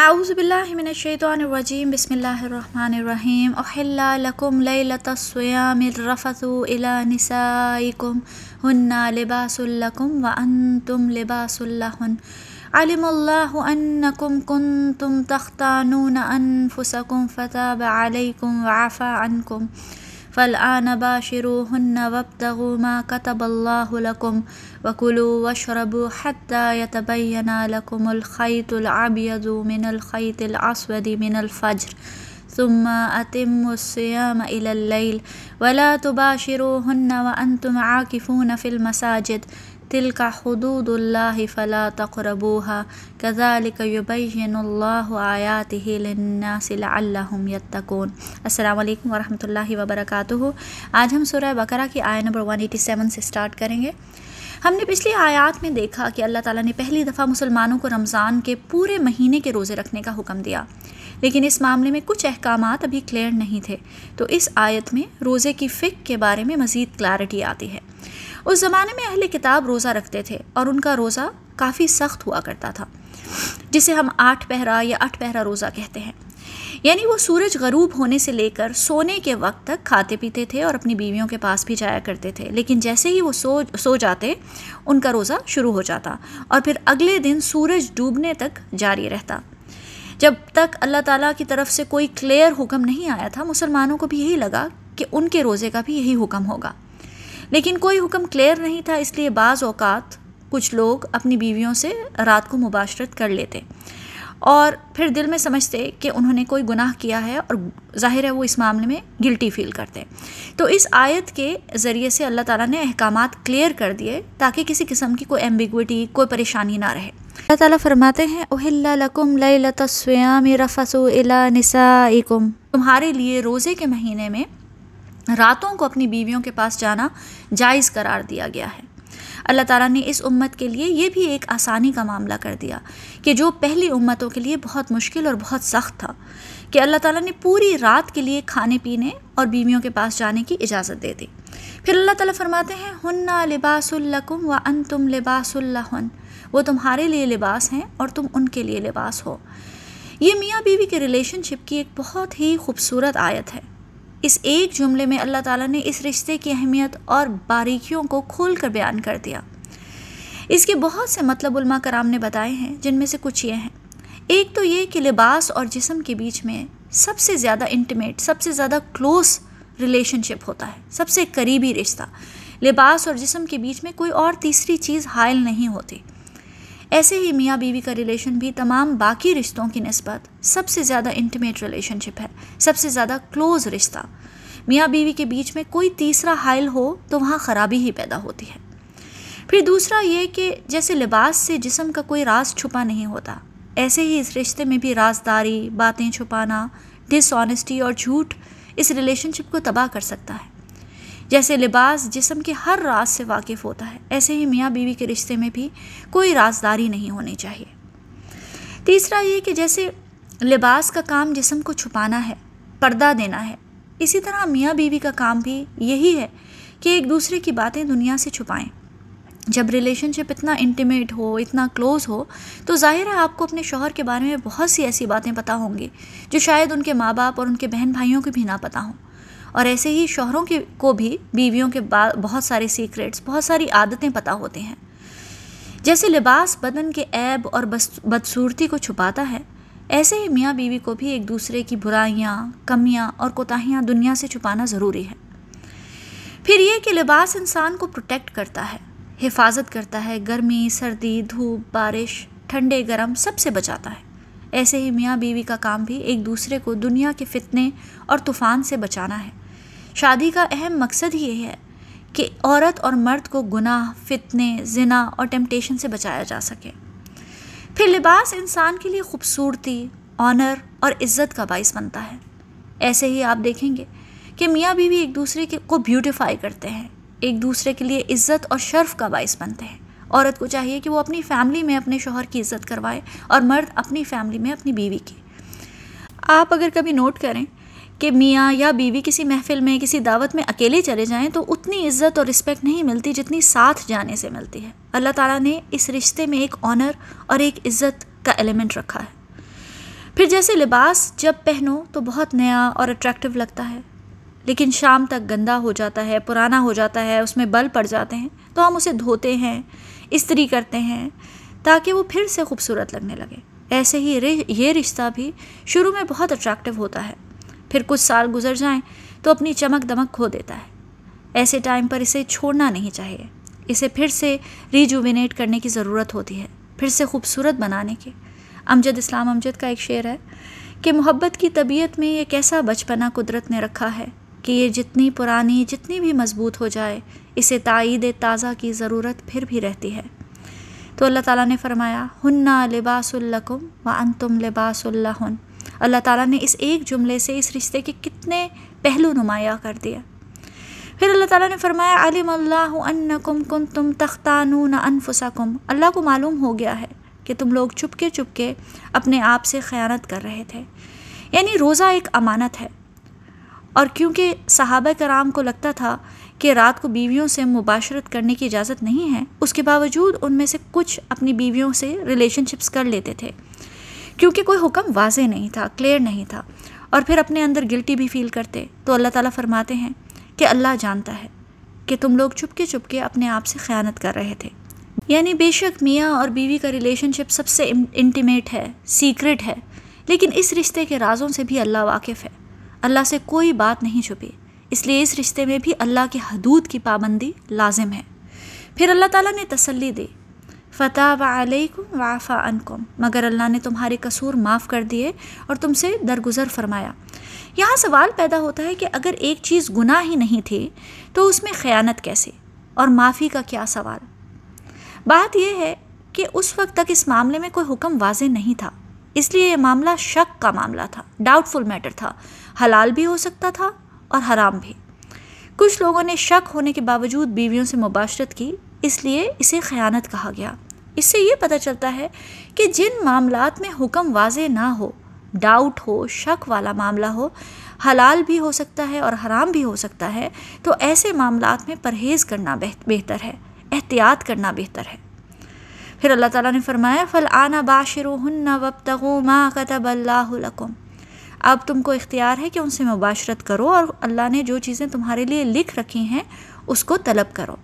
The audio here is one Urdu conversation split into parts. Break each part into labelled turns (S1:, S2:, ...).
S1: اعوذ باللہ من الشیطان الرجیم، بسم اللہ الرحمن الرحیم. احل لکم لیلت الصیام الرفث الى نسائکم ہن لباس لکم وانتم لباس لہن. علم اللہ انکم کنتم تختانون انفسکم فتاب علیکم وعفا عنکم. فالآن باشروهن وابتغوا ما كتب الله لكم وكلوا واشربوا حتى يتبين لكم الخيط الأبيض من الخيط الأسود من الفجر. ثم أتموا الصيام إلى الليل ولا تباشروهن وأنتم عاكفون في المساجد. تلك حدود الله فلا تقربوها، كذلك يبين الله آياته للناس لعلهم يتقون. السلام علیکم ورحمۃ اللہ وبرکاتہ۔ آج ہم سورہ بقرہ کی آیہ نمبر 187 سے سٹارٹ کریں گے۔ ہم نے پچھلی آیات میں دیکھا کہ اللہ تعالیٰ نے پہلی دفعہ مسلمانوں کو رمضان کے پورے مہینے کے روزے رکھنے کا حکم دیا۔ لیکن اس معاملے میں کچھ احکامات ابھی کلیئر نہیں تھے۔ تو اس آیت میں روزے کی فک کے بارے میں مزید کلیئرٹی آتی ہے۔ اس زمانے میں اہل کتاب روزہ رکھتے تھے اور ان کا روزہ کافی سخت ہوا کرتا تھا، جسے ہم آٹھ پہرا یا آٹھ پہرا روزہ کہتے ہیں۔ یعنی وہ سورج غروب ہونے سے لے کر سونے کے وقت تک کھاتے پیتے تھے اور اپنی بیویوں کے پاس بھی جایا کرتے تھے۔ لیکن جیسے ہی وہ سو سو جاتے، ان کا روزہ شروع ہو جاتا اور پھر اگلے دن سورج ڈوبنے تک جاری رہتا۔ جب تک اللہ تعالیٰ کی طرف سے کوئی کلیئر حکم نہیں آیا تھا، مسلمانوں کو بھی یہی لگا کہ ان کے روزے کا بھی یہی حکم ہوگا۔ لیکن کوئی حکم کلیئر نہیں تھا اس لیے بعض اوقات کچھ لوگ اپنی بیویوں سے رات کو مباشرت کر لیتے۔ اور پھر دل میں سمجھتے کہ انہوں نے کوئی گناہ کیا ہے اور ظاہر ہے وہ اس معاملے میں گلٹی فیل کرتے۔ تو اس آیت کے ذریعے سے اللہ تعالیٰ نے احکامات کلیئر کر دیے تاکہ کسی قسم کی کوئی ایمبیگوٹی کوئی پریشانی نہ رہے۔ اللہ تعالیٰ فرماتے ہیں لکم رفسو الا نسائکم تمہارے لیے روزے کے مہینے میں راتوں کو اپنی بیویوں کے پاس جانا جائز قرار دیا گیا ہے۔ اللہ تعالیٰ نے اس امت کے لیے یہ بھی ایک آسانی کا معاملہ کر دیا کہ جو پہلی امتوں کے لیے بہت مشکل اور بہت سخت تھا، کہ اللہ تعالیٰ نے پوری رات کے لیے کھانے پینے اور بیویوں کے پاس جانے کی اجازت دے دی۔ پھر اللہ تعالیٰ فرماتے ہیں، ہن لباس الکم و ان تم لباس اللہ وہ تمہارے لیے لباس ہیں اور تم ان کے لیے لباس ہو۔ یہ میاں بیوی کے ریلیشن شپ کی ایک بہت ہی خوبصورت آیت ہے۔ اس ایک جملے میں اللہ تعالیٰ نے اس رشتے کی اہمیت اور باریکیوں کو کھول کر بیان کر دیا۔ اس کے بہت سے مطلب علماء کرام نے بتائے ہیں، جن میں سے کچھ یہ ہیں۔ ایک تو یہ کہ لباس اور جسم کے بیچ میں سب سے زیادہ انٹیمیٹ سب سے زیادہ کلوز ریلیشن شپ ہوتا ہے، سب سے قریبی رشتہ۔ لباس اور جسم کے بیچ میں کوئی اور تیسری چیز حائل نہیں ہوتی۔ ایسے ہی میاں بیوی کا ریلیشن بھی تمام باقی رشتوں کی نسبت سب سے زیادہ انٹیمیٹ ریلیشن شپ ہے، سب سے زیادہ کلوز رشتہ۔ میاں بیوی کے بیچ میں کوئی تیسرا حائل ہو تو وہاں خرابی ہی پیدا ہوتی ہے۔ پھر دوسرا یہ کہ جیسے لباس سے جسم کا کوئی راز چھپا نہیں ہوتا، ایسے ہی اس رشتے میں بھی رازداری، باتیں چھپانا ڈس آنیسٹی اور جھوٹ اس ریلیشن شپ کو تباہ کر سکتا ہے۔ جیسے لباس جسم کے ہر راز سے واقف ہوتا ہے، ایسے ہی میاں بیوی کے رشتے میں بھی کوئی رازداری نہیں ہونی چاہیے۔ تیسرا یہ کہ جیسے لباس کا کام جسم کو چھپانا ہے، پردہ دینا ہے، اسی طرح میاں بیوی کا کام بھی یہی ہے کہ ایک دوسرے کی باتیں دنیا سے چھپائیں۔ جب ریلیشن شپ اتنا انٹیمیٹ ہو، اتنا کلوز ہو، تو ظاہر ہے آپ کو اپنے شوہر کے بارے میں بہت سی ایسی باتیں پتہ ہوں گی جو شاید ان کے ماں باپ اور ان کے بہن بھائیوں کو بھی نہ پتہ ہوں۔ اور ایسے ہی شوہروں کے کو بھی بیویوں کے بہت سارے سیکریٹس بہت ساری عادتیں پتہ ہوتے ہیں۔ جیسے لباس بدن کے عیب اور بدصورتی کو چھپاتا ہے، ایسے ہی میاں بیوی کو بھی ایک دوسرے کی برائیاں، کمیاں اور کوتاہیاں دنیا سے چھپانا ضروری ہے۔ پھر یہ کہ لباس انسان کو پروٹیکٹ کرتا ہے، حفاظت کرتا ہے، گرمی، سردی، دھوپ، بارش، ٹھنڈے، گرم سب سے بچاتا ہے۔ ایسے ہی میاں بیوی کا کام بھی ایک دوسرے کو دنیا کے فتنے اور طوفان سے بچانا ہے۔ شادی کا اہم مقصد ہی ہے کہ عورت اور مرد کو گناہ، فتنے، زنا اور ٹیمپٹیشن سے بچایا جا سکے۔ پھر لباس انسان کے لیے خوبصورتی آنر اور عزت کا باعث بنتا ہے۔ ایسے ہی آپ دیکھیں گے کہ میاں بیوی ایک دوسرے کے کو بیوٹیفائی کرتے ہیں۔ ایک دوسرے کے لیے عزت اور شرف کا باعث بنتے ہیں۔ عورت کو چاہیے کہ وہ اپنی فیملی میں اپنے شوہر کی عزت کروائے اور مرد اپنی فیملی میں اپنی بیوی کی۔ آپ اگر کبھی نوٹ کریں کہ میاں یا بیوی کسی محفل میں، کسی دعوت میں اکیلے چلے جائیں تو اتنی عزت اور رسپیکٹ نہیں ملتی جتنی ساتھ جانے سے ملتی ہے۔ اللہ تعالیٰ نے اس رشتے میں ایک آنر اور ایک عزت کا ایلیمنٹ رکھا ہے۔ پھر جیسے لباس جب پہنو تو بہت نیا اور اٹریکٹیو لگتا ہے۔ لیکن شام تک گندا ہو جاتا ہے، پرانا ہو جاتا ہے، اس میں بل پڑ جاتے ہیں، تو ہم اسے دھوتے ہیں، استری کرتے ہیں تاکہ وہ پھر سے خوبصورت لگنے لگے۔ ایسے ہی یہ رشتہ بھی شروع میں بہت اٹریکٹیو ہوتا ہے۔ پھر کچھ سال گزر جائیں تو اپنی چمک دمک کھو دیتا ہے۔ ایسے ٹائم پر اسے چھوڑنا نہیں چاہیے۔ اسے پھر سے ریجوینیٹ کرنے کی ضرورت ہوتی ہے، پھر سے خوبصورت بنانے کی۔ امجد اسلام امجد کا ایک شعر ہے کہ محبت کی طبیعت میں یہ کیسا بچپنا قدرت نے رکھا ہے کہ یہ جتنی پرانی، جتنی بھی مضبوط ہو جائے، اسے تائید تازہ کی ضرورت پھر بھی رہتی ہے۔ تو اللہ تعالیٰ نے فرمایا ہننا لباس الکم و ان تم لباس اللہ اللہ تعالیٰ نے اس ایک جملے سے اس رشتے کے کتنے پہلو نمایاں کر دیا پھر اللہ تعالیٰ نے فرمایا، علم اللہ انکم کن تم تختانون انفسکم۔ اللہ کو معلوم ہو گیا ہے کہ تم لوگ چپکے چپکے اپنے آپ سے خیانت کر رہے تھے۔ یعنی روزہ ایک امانت ہے۔ اور کیونکہ صحابہ کرام کو لگتا تھا کہ رات کو بیویوں سے مباشرت کرنے کی اجازت نہیں ہے، اس کے باوجود ان میں سے کچھ اپنی بیویوں سے ریلیشن شپس کر لیتے تھے۔ کیونکہ کوئی حکم واضح نہیں تھا کلیئر نہیں تھا۔ اور پھر اپنے اندر گلٹی بھی فیل کرتے۔ تو اللہ تعالیٰ فرماتے ہیں کہ اللہ جانتا ہے کہ تم لوگ چپکے چپکے اپنے آپ سے خیانت کر رہے تھے۔ یعنی بے شک میاں اور بیوی کا ریلیشن شپ سب سے انٹیمیٹ ہے سیکرٹ ہے۔ لیکن اس رشتے کے رازوں سے بھی اللہ واقف ہے۔ اللہ سے کوئی بات نہیں چھپی۔ اس لیے اس رشتے میں بھی اللہ کے حدود کی پابندی لازم ہے۔ پھر اللہ تعالیٰ نے تسلی دی۔ فتح و علیکم وافا انکم مگر اللہ نے تمہارے قصور معاف کر دیے اور تم سے درگزر فرمایا۔ یہاں سوال پیدا ہوتا ہے کہ اگر ایک چیز گناہ ہی نہیں تھی، تو اس میں خیانت کیسے؟ اور معافی کا کیا سوال؟ بات یہ ہے کہ اس وقت تک اس معاملے میں کوئی حکم واضح نہیں تھا۔ اس لیے یہ معاملہ شک کا معاملہ تھا ڈاؤٹ فل میٹر تھا۔ حلال بھی ہو سکتا تھا اور حرام بھی۔ کچھ لوگوں نے شک ہونے کے باوجود بیویوں سے مباشرت کی۔ اس لیے اسے خیانت کہا گیا۔ اس سے یہ پتہ چلتا ہے کہ جن معاملات میں حکم واضح نہ ہو، ڈاؤٹ ہو، شک والا معاملہ ہو، حلال بھی ہو سکتا ہے اور حرام بھی ہو سکتا ہے، تو ایسے معاملات میں پرہیز کرنا بہتر ہے، احتیاط کرنا بہتر ہے۔ پھر اللہ تعالیٰ نے فرمایا فل آنا باشر ہن وب تغو ماں قطب اللہ اب تم کو اختیار ہے کہ ان سے مباشرت کرو اور اللہ نے جو چیزیں تمہارے لیے لکھ رکھی ہیں، اس کو طلب کرو۔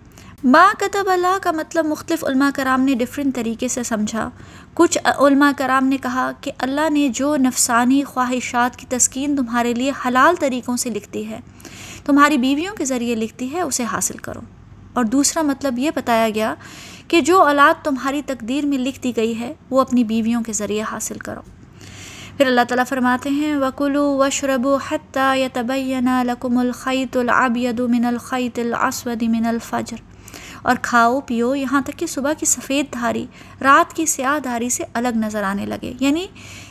S1: ما کتب اللہ کا مطلب مختلف علماء کرام نے ڈفرینٹ طریقے سے سمجھا۔ کچھ علماء کرام نے کہا کہ اللہ نے جو نفسانی خواہشات کی تسکین تمہارے لیے حلال طریقوں سے لکھتی ہے، تمہاری بیویوں کے ذریعے لکھتی ہے، اسے حاصل کرو۔ اور دوسرا مطلب یہ بتایا گیا کہ جو اولاد تمہاری تقدیر میں لکھ دی گئی ہے، وہ اپنی بیویوں کے ذریعے حاصل کرو۔ پھر اللہ تعالیٰ فرماتے ہیں وکلو وشرب و حتیٰ یا تبینہ لکم الخیت العبید من الخیت الاسود من الفجر۔ اور کھاؤ پیو یہاں تک کہ صبح کی سفید دھاری، رات کی سیاہ دھاری سے الگ نظر آنے لگے۔ یعنی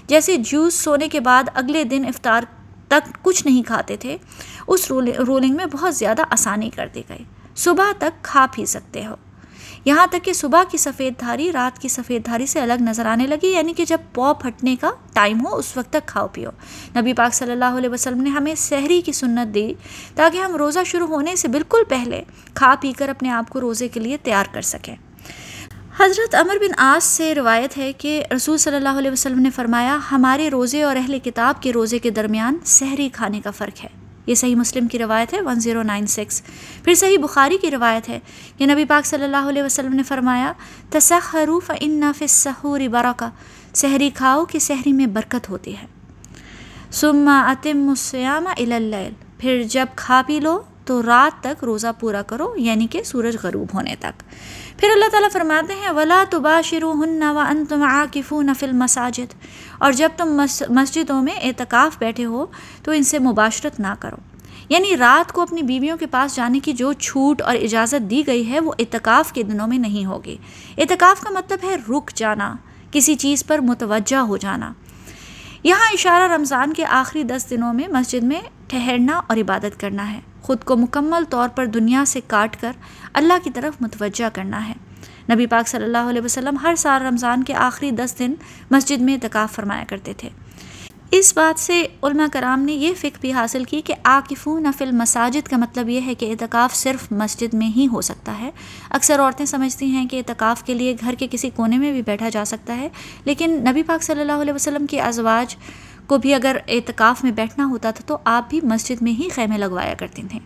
S1: جیسے جوس سونے کے بعد اگلے دن افطار تک کچھ نہیں کھاتے تھے، اس رولنگ میں بہت زیادہ آسانی کر دی گئی۔ صبح تک کھا پی سکتے ہو۔ یہاں تک کہ صبح کی سفید دھاری، رات کی سفید دھاری سے الگ نظر آنے لگی یعنی کہ جب پو پھٹنے کا ٹائم ہو، اس وقت تک کھاؤ پیو۔ نبی پاک صلی اللہ علیہ وسلم نے ہمیں سحری کی سنت دی تاکہ ہم روزہ شروع ہونے سے بالکل پہلے کھا پی کر اپنے آپ کو روزے کے لیے تیار کر سکیں۔ حضرت عمر بن آس سے روایت ہے کہ رسول صلی اللہ علیہ وسلم نے فرمایا، ہمارے روزے اور اہل کتاب کے روزے کے درمیان سحری کھانے کا فرق ہے۔ یہ صحیح مسلم کی روایت ہے ون زیرو نائن سکس پھر صحیح بخاری کی روایت ہے کہ نبی پاک صلی اللہ علیہ وسلم نے فرمایا تصح حروف ان سحوری برکا سحری کھاؤ کہ سحری میں برکت ہوتی ہے۔ سما اتم السیامہ اللیل۔ پھر جب کھا پی لو تو رات تک روزہ پورا کرو یعنی کہ سورج غروب ہونے تک۔ پھر اللہ تعالیٰ فرماتے ہیں، ولا تو باشرو ہن و ان تم آکف مساجد اور جب تم مسجدوں میں اعتکاف بیٹھے ہو، تو ان سے مباشرت نہ کرو۔ یعنی رات کو اپنی بیویوں کے پاس جانے کی جو چھوٹ اور اجازت دی گئی ہے، وہ اعتکاف کے دنوں میں نہیں ہوگی۔ اعتکاف کا مطلب ہے رک جانا، کسی چیز پر متوجہ ہو جانا۔ یہاں اشارہ رمضان کے آخری دس دنوں میں مسجد میں ٹھہرنا اور عبادت کرنا ہے۔ خود کو مکمل طور پر دنیا سے کاٹ کر اللہ کی طرف متوجہ کرنا ہے۔ نبی پاک صلی اللہ علیہ وسلم ہر سال رمضان کے آخری دس دن مسجد میں اعتکاف فرمایا کرتے تھے۔ اس بات سے علماء کرام نے یہ فکر بھی حاصل کی کہ آکفون فل مساجد کا مطلب یہ ہے کہ اعتکاف صرف مسجد میں ہی ہو سکتا ہے۔ اکثر عورتیں سمجھتی ہیں کہ اعتکاف کے لیے گھر کے کسی کونے میں بھی بیٹھا جا سکتا ہے، لیکن نبی پاک صلی اللہ علیہ وسلم کی ازواج کو بھی اگر اعتکاف میں بیٹھنا ہوتا تھا تو آپ بھی مسجد میں ہی خیمے لگوایا کرتی تھیں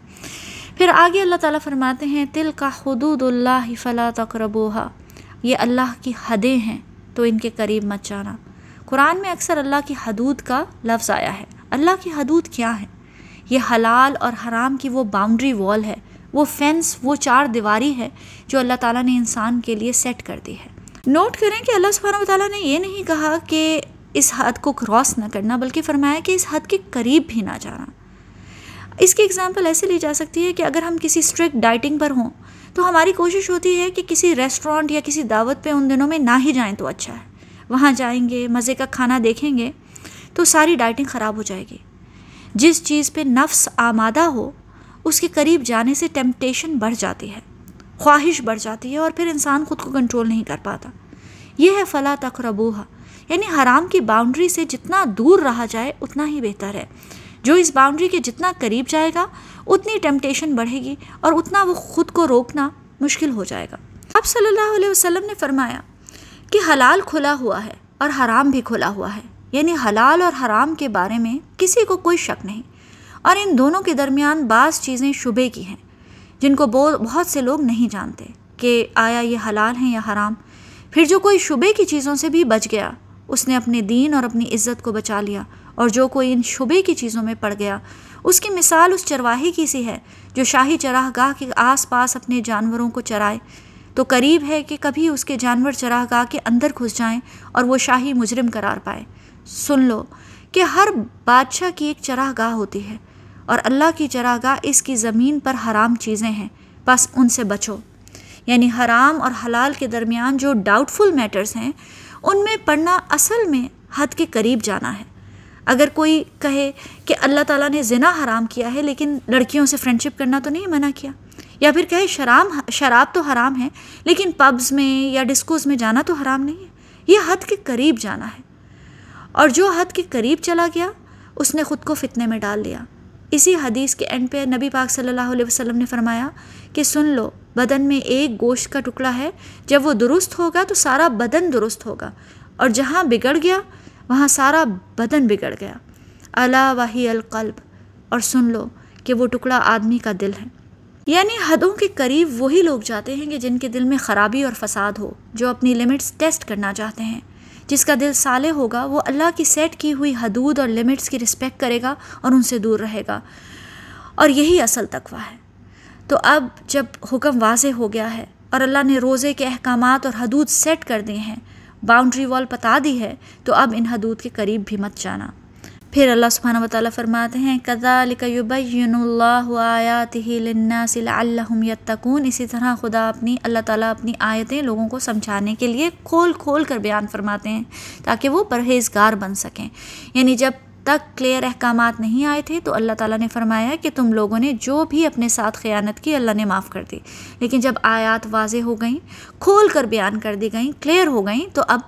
S1: پھر آگے اللہ تعالیٰ فرماتے ہیں تل کا حدود اللہ فلا تقربوہا یہ اللہ کی حدیں ہیں، تو ان کے قریب مت جانا۔ قرآن میں اکثر اللہ کی حدود کا لفظ آیا ہے۔ اللہ کی حدود کیا ہے یہ حلال اور حرام کی وہ باؤنڈری وال ہے، وہ فینس وہ چار دیواری ہے جو اللہ تعالیٰ نے انسان کے لیے سیٹ کر دی ہے۔ نوٹ کریں کہ اللہ سبحانہ و تعالیٰ نے یہ نہیں کہا کہ اس حد کو کراس نہ کرنا، بلکہ فرمایا کہ اس حد کے قریب بھی نہ جانا۔ اس کی اگزامپل ایسے لی جا سکتی ہے کہ اگر ہم کسی اسٹرکٹ ڈائٹنگ پر ہوں، تو ہماری کوشش ہوتی ہے کہ کسی ریسٹورانٹ یا کسی دعوت پہ ان دنوں میں نہ ہی جائیں تو اچھا ہے۔ وہاں جائیں گے، مزے کا کھانا دیکھیں گے، تو ساری ڈائٹنگ خراب ہو جائے گی۔ جس چیز پہ نفس آمادہ ہو، اس کے قریب جانے سے ٹیمپٹیشن بڑھ جاتی ہے، خواہش بڑھ جاتی ہے اور پھر انسان خود کو کنٹرول نہیں کر پاتا۔ یہ ہے فلاں تقربوہ یعنی حرام کی باؤنڈری سے جتنا دور رہا جائے، اتنا ہی بہتر ہے۔ جو اس باؤنڈری کے جتنا قریب جائے گا، اتنی ٹیمپٹیشن بڑھے گی اور اتنا وہ خود کو روکنا مشکل ہو جائے گا۔ اب صلی اللہ علیہ وسلم نے فرمایا کہ حلال کھلا ہوا ہے اور حرام بھی کھلا ہوا ہے۔ یعنی حلال اور حرام کے بارے میں کسی کو کوئی شک نہیں۔ اور ان دونوں کے درمیان بعض چیزیں شبے کی ہیں، جن کو بہت سے لوگ نہیں جانتے کہ آیا یہ حلال ہیں یا حرام۔ پھر جو کوئی شبے کی چیزوں سے بھی بچ گیا، اس نے اپنے دین اور اپنی عزت کو بچا لیا۔ اور جو کوئی ان شبے کی چیزوں میں پڑ گیا، اس کی مثال اس چرواہی کی سی ہے جو شاہی چراہ گاہ کے آس پاس اپنے جانوروں کو چرائے۔ تو قریب ہے کہ کبھی اس کے جانور چراہ گاہ کے اندر گھس جائیں اور وہ شاہی مجرم قرار پائے۔ سن لو کہ ہر بادشاہ کی ایک چراہ گاہ ہوتی ہے اور اللہ کی چراہ گاہ اس کی زمین پر حرام چیزیں ہیں۔ بس ان سے بچو۔ یعنی حرام اور حلال کے درمیان جو ڈاؤٹ فل میٹرس ہیں، ان میں پڑھنا اصل میں حد کے قریب جانا ہے۔ اگر کوئی کہے کہ اللہ تعالیٰ نے زنا حرام کیا ہے لیکن لڑکیوں سے فرینڈ شپ کرنا تو نہیں منع کیا، یا پھر کہے شراب شراب تو حرام ہے، لیکن پبز میں یا ڈسکوز میں جانا تو حرام نہیں ہے۔ یہ حد کے قریب جانا ہے۔ اور جو حد کے قریب چلا گیا، اس نے خود کو فتنے میں ڈال لیا۔ اسی حدیث کے اینڈ پہ نبی پاک صلی اللہ علیہ وسلم نے فرمایا کہ سن لو، بدن میں ایک گوشت کا ٹکڑا ہے، جب وہ درست ہوگا تو سارا بدن درست ہوگا۔ اور جہاں بگڑ گیا وہاں سارا بدن بگڑ گیا۔ اللہ وحی القلب۔ اور سن لو کہ وہ ٹکڑا آدمی کا دل ہے۔ یعنی حدوں کے قریب وہی لوگ جاتے ہیں کہ جن کے دل میں خرابی اور فساد ہو، جو اپنی لمٹس ٹیسٹ کرنا چاہتے ہیں۔ جس کا دل صالح ہوگا، وہ اللہ کی سیٹ کی ہوئی حدود اور لمٹس کی رسپیکٹ کرے گا اور ان سے دور رہے گا۔ اور یہی اصل تقوی ہے۔ تو اب جب حکم واضح ہو گیا ہے اور اللہ نے روزے کے احکامات اور حدود سیٹ کر دیے ہیں باؤنڈری وال بتا دی ہے، تو اب ان حدود کے قریب بھی مت جانا۔ پھر اللہ سبحانہ و تعالیٰ فرماتے ہیں يُبَيِّنُ اللَّهُ آيَاتِهِ لِلنَّاسِ لَعَلَّهُمْ يَتَّقُونَ اسی طرح خدا اپنی، اللہ تعالیٰ اپنی آیتیں لوگوں کو سمجھانے کے لیے کھول کھول کر بیان فرماتے ہیں تاکہ وہ پرہیزگار بن سکیں۔ یعنی جب تک کلیئر احکامات نہیں آئے تھے، تو اللہ تعالیٰ نے فرمایا کہ تم لوگوں نے جو بھی اپنے ساتھ خیانت کی، اللہ نے معاف کر دی۔ لیکن جب آیات واضح ہو گئیں، کھول کر بیان کر دی گئیں کلیئر ہو گئیں، تو اب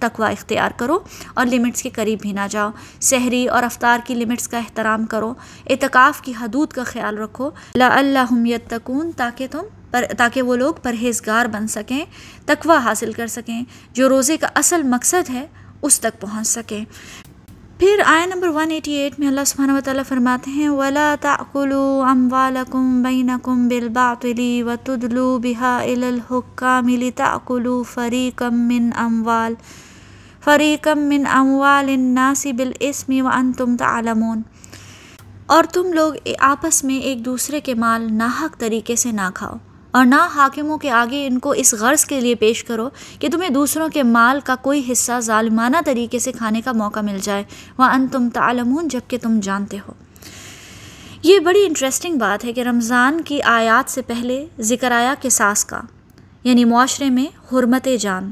S1: تقوا اختیار کرو اور لمٹس کے قریب بھی نہ جاؤ۔ سحری اور افطار کی لمٹس کا احترام کرو، اعتکاف کی حدود کا خیال رکھو۔ لا اللہ تکون تاکہ تم پر، تاکہ وہ لوگ پرہیزگار بن سکیں تقوا حاصل کر سکیں۔ جو روزے کا اصل مقصد ہے، اس تک پہنچ سکیں۔ پھر آیا نمبر 188 میں اللہ سبحانہ و تعالیٰ فرماتے ہیں، ولا تأكلوا اموالكم بينكم بالباطل وتدلوا بها الى الحكام لتأكلوا فريقا من اموال فريقا من اموال الناس بالاسم وانتم تعلمون۔ اور تم لوگ آپس میں ایک دوسرے کے مال ناحق طریقے سے نہ کھاؤ۔ اور نہ حاکموں کے آگے ان کو اس غرض کے لیے پیش کرو کہ تمہیں دوسروں کے مال کا کوئی حصہ ظالمانہ طریقے سے کھانے کا موقع مل جائے۔ وہ ان تم تعلمون جبکہ تم جانتے ہو۔ یہ بڑی انٹرسٹنگ بات ہے کہ رمضان کی آیات سے پہلے ذکر آیا کساس کا یعنی معاشرے میں حرمت جان۔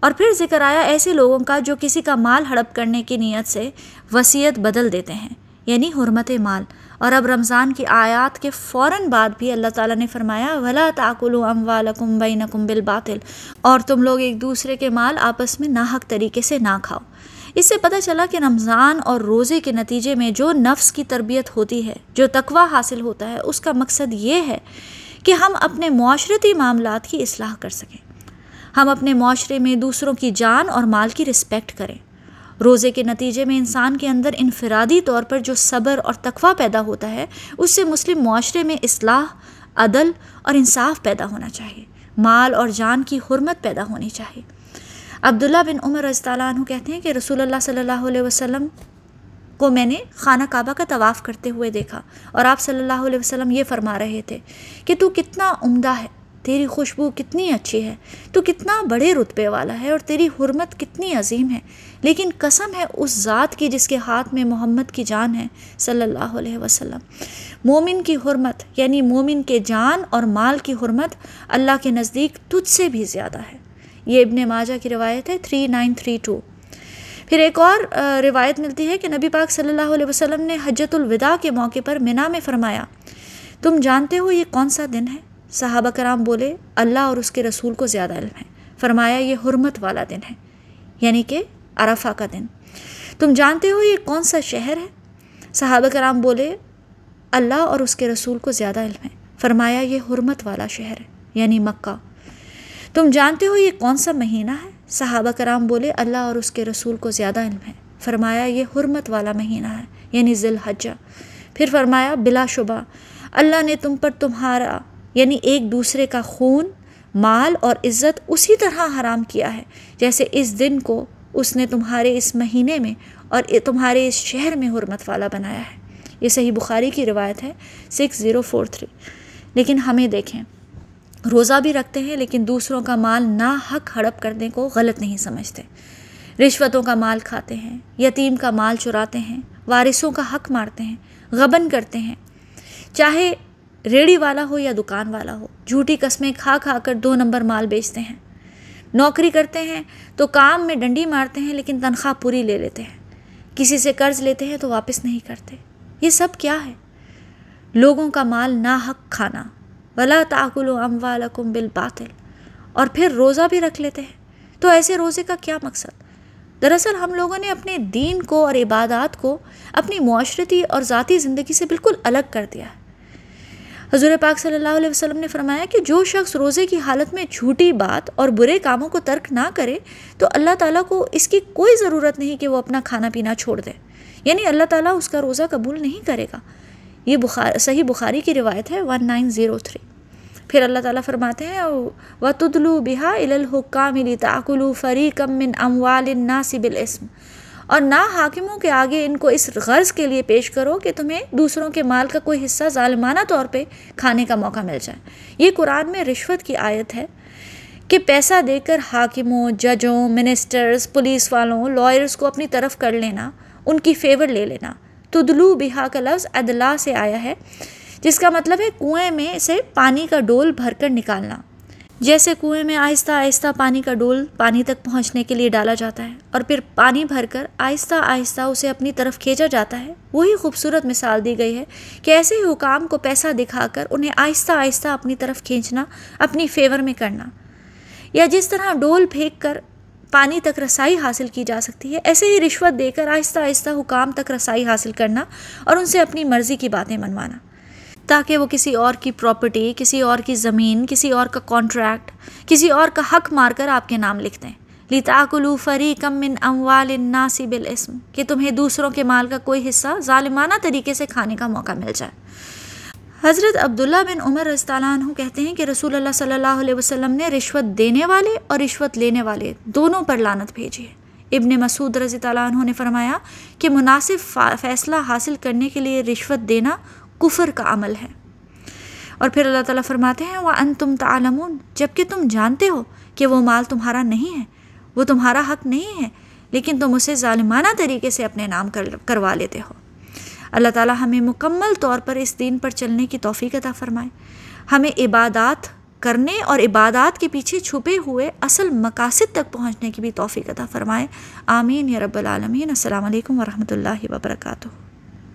S1: اور پھر ذکر آیا ایسے لوگوں کا جو کسی کا مال ہڑپ کرنے کی نیت سے وصیت بدل دیتے ہیں یعنی حرمت مال۔ اور اب رمضان کی آیات کے فوراً بعد بھی اللہ تعالیٰ نے فرمایا، ولا تاکل ام والم بین بالباطل۔ اور تم لوگ ایک دوسرے کے مال آپس میں ناحق طریقے سے نہ کھاؤ۔ اس سے پتہ چلا کہ رمضان اور روزے کے نتیجے میں جو نفس کی تربیت ہوتی ہے، جو تقوی حاصل ہوتا ہے، اس کا مقصد یہ ہے کہ ہم اپنے معاشرتی معاملات کی اصلاح کر سکیں۔ ہم اپنے معاشرے میں دوسروں کی جان اور مال کی رسپیکٹ کریں۔ روزے کے نتیجے میں انسان کے اندر انفرادی طور پر جو صبر اور تقوی پیدا ہوتا ہے، اس سے مسلم معاشرے میں اصلاح، عدل اور انصاف پیدا ہونا چاہیے۔ مال اور جان کی حرمت پیدا ہونی چاہیے۔ عبداللہ بن عمر رضی اللہ عنہ کہتے ہیں کہ رسول اللہ صلی اللہ علیہ وسلم کو میں نے خانہ کعبہ کا طواف کرتے ہوئے دیکھا اور آپ صلی اللہ علیہ وسلم یہ فرما رہے تھے کہ تو کتنا عمدہ ہے تیری خوشبو کتنی اچھی ہے۔ تو کتنا بڑے رتبے والا ہے اور تیری حرمت کتنی عظیم ہے۔ لیکن قسم ہے اس ذات کی جس کے ہاتھ میں محمد کی جان ہے صلی اللہ علیہ وسلم۔ مومن کی حرمت یعنی مومن کے جان اور مال کی حرمت اللہ کے نزدیک تجھ سے بھی زیادہ ہے۔ یہ ابن ماجہ کی روایت ہے، تھری نائن تھری ٹو۔ پھر ایک اور روایت ملتی ہے کہ نبی پاک صلی اللہ علیہ وسلم نے حجت الوداع کے موقع پر منا میں فرمایا، تم جانتے ہو یہ کون سا دن ہے؟ صحابہ کرام بولے، اللہ اور اس کے رسول کو زیادہ علم ہے۔ فرمایا، یہ حرمت والا دن ہے یعنی کہ عرفہ کا دن۔ تم جانتے ہو یہ کون سا شہر ہے؟ صحابہ کرام بولے، اللہ اور اس کے رسول کو زیادہ علم ہے۔ فرمایا، یہ حرمت والا شہر ہے یعنی مکہ۔ تم جانتے ہو یہ کون سا مہینہ ہے؟ صحابہ کرام بولے، اللہ اور اس کے رسول کو زیادہ علم ہے۔ فرمایا، یہ حرمت والا مہینہ ہے یعنی ذی الحجہ۔ پھر فرمایا، بلا شبہ، اللہ نے تم پر تمہارا یعنی ایک دوسرے کا خون، مال اور عزت اسی طرح حرام کیا ہے، جیسے اس دن کو اس نے تمہارے اس مہینے میں اور تمہارے اس شہر میں حرمت والا بنایا ہے۔ یہ صحیح بخاری کی روایت ہے، سکس زیرو فور تھری۔ لیکن ہمیں دیکھیں، روزہ بھی رکھتے ہیں لیکن دوسروں کا مال نا حق ہڑپ کرنے کو غلط نہیں سمجھتے۔ رشوتوں کا مال کھاتے ہیں، یتیم کا مال چراتے ہیں، وارثوں کا حق مارتے ہیں، غبن کرتے ہیں۔ چاہے ریڑھی والا ہو یا دکان والا ہو، جھوٹی قسمیں کھا کھا کر دو نمبر مال بیچتے ہیں۔ نوکری کرتے ہیں تو کام میں ڈنڈی مارتے ہیں لیکن تنخواہ پوری لے لیتے ہیں۔ کسی سے قرض لیتے ہیں تو واپس نہیں کرتے۔ یہ سب کیا ہے؟ لوگوں کا مال نا حق کھانا۔ ولا تعقل و ام والم بالباطل۔ اور پھر روزہ بھی رکھ لیتے ہیں۔ تو ایسے روزے کا کیا مقصد؟ دراصل ہم لوگوں نے اپنے دین کو اور عبادات کو اپنی معاشرتی اور ذاتی زندگی سے بالکل الگ کر دیا ہے۔ حضور پاک صلی اللہ علیہ وسلم نے فرمایا کہ جو شخص روزے کی حالت میں جھوٹی بات اور برے کاموں کو ترک نہ کرے، تو اللہ تعالیٰ کو اس کی کوئی ضرورت نہیں کہ وہ اپنا کھانا پینا چھوڑ دے۔ یعنی اللہ تعالیٰ اس کا روزہ قبول نہیں کرے گا۔ یہ بخار، صحیح بخاری کی روایت ہے ون نائن زیرو تھری پھر اللہ تعالیٰ فرماتے ہیں و تدلو بحا الحکام تعقل فری کم من اموال ناصب الاسم اور نہ حاکموں کے آگے ان کو اس غرض کے لیے پیش کرو کہ تمہیں دوسروں کے مال کا کوئی حصہ ظالمانہ طور پہ کھانے کا موقع مل جائے۔ یہ قرآن میں رشوت کی آیت ہے کہ پیسہ دے کر حاکموں، ججوں، منسٹرز، پولیس والوں لائرز کو اپنی طرف کر لینا، ان کی فیور لے لینا۔ تدلو بہا کا لفظ ادلا سے آیا ہے، جس کا مطلب ہے کنویں میں سے پانی کا ڈول بھر کر نکالنا۔ جیسے کنویں میں آہستہ آہستہ پانی کا ڈول پانی تک پہنچنے کے لیے ڈالا جاتا ہے اور پھر پانی بھر کر آہستہ آہستہ اسے اپنی طرف کھینچا جاتا ہے، وہی خوبصورت مثال دی گئی ہے کہ ایسے ہی حکام کو پیسہ دکھا کر انہیں آہستہ آہستہ اپنی طرف کھینچنا، اپنی فیور میں کرنا۔ یا جس طرح ڈول پھینک کر پانی تک رسائی حاصل کی جا سکتی ہے، ایسے ہی رشوت دے کر آہستہ آہستہ حکام تک رسائی حاصل کرنا اور ان سے اپنی مرضی کی باتیں منوانا۔ تاکہ وہ کسی اور کی پراپرٹی کسی اور کی زمین، کسی اور کا کانٹریکٹ کسی اور کا حق مار کر آپ کے نام لکھ دیں۔ لیتاکلو فری کم من اموال ناصب الاسم کہ تمہیں دوسروں کے مال کا کوئی حصہ ظالمانہ طریقے سے کھانے کا موقع مل جائے۔ حضرت عبداللہ بن عمر رضی اللہ عنہ کہتے ہیں کہ رسول اللہ صلی اللہ علیہ وسلم نے رشوت دینے والے اور رشوت لینے والے دونوں پر لانت بھیجی ہے۔ ابن مسعود رضی اللہ عنہ نے فرمایا کہ مناسب فیصلہ حاصل کرنے کے لیے رشوت دینا کفر کا عمل ہے۔ اور پھر اللہ تعالیٰ فرماتے ہیں وہ ان تم تعلمون۔ جبکہ تم جانتے ہو کہ وہ مال تمہارا نہیں ہے، وہ تمہارا حق نہیں ہے، لیکن تم اسے ظالمانہ طریقے سے اپنے نام کر، کروا لیتے ہو۔ اللہ تعالیٰ ہمیں مکمل طور پر اس دین پر چلنے کی توفیق عطا فرمائے۔ ہمیں عبادات کرنے اور عبادات کے پیچھے چھپے ہوئے اصل مقاصد تک پہنچنے کی بھی توفیق عطا فرمائے۔ آمین یا رب العالمین۔ السلام علیکم ورحمۃ اللہ وبرکاتہ۔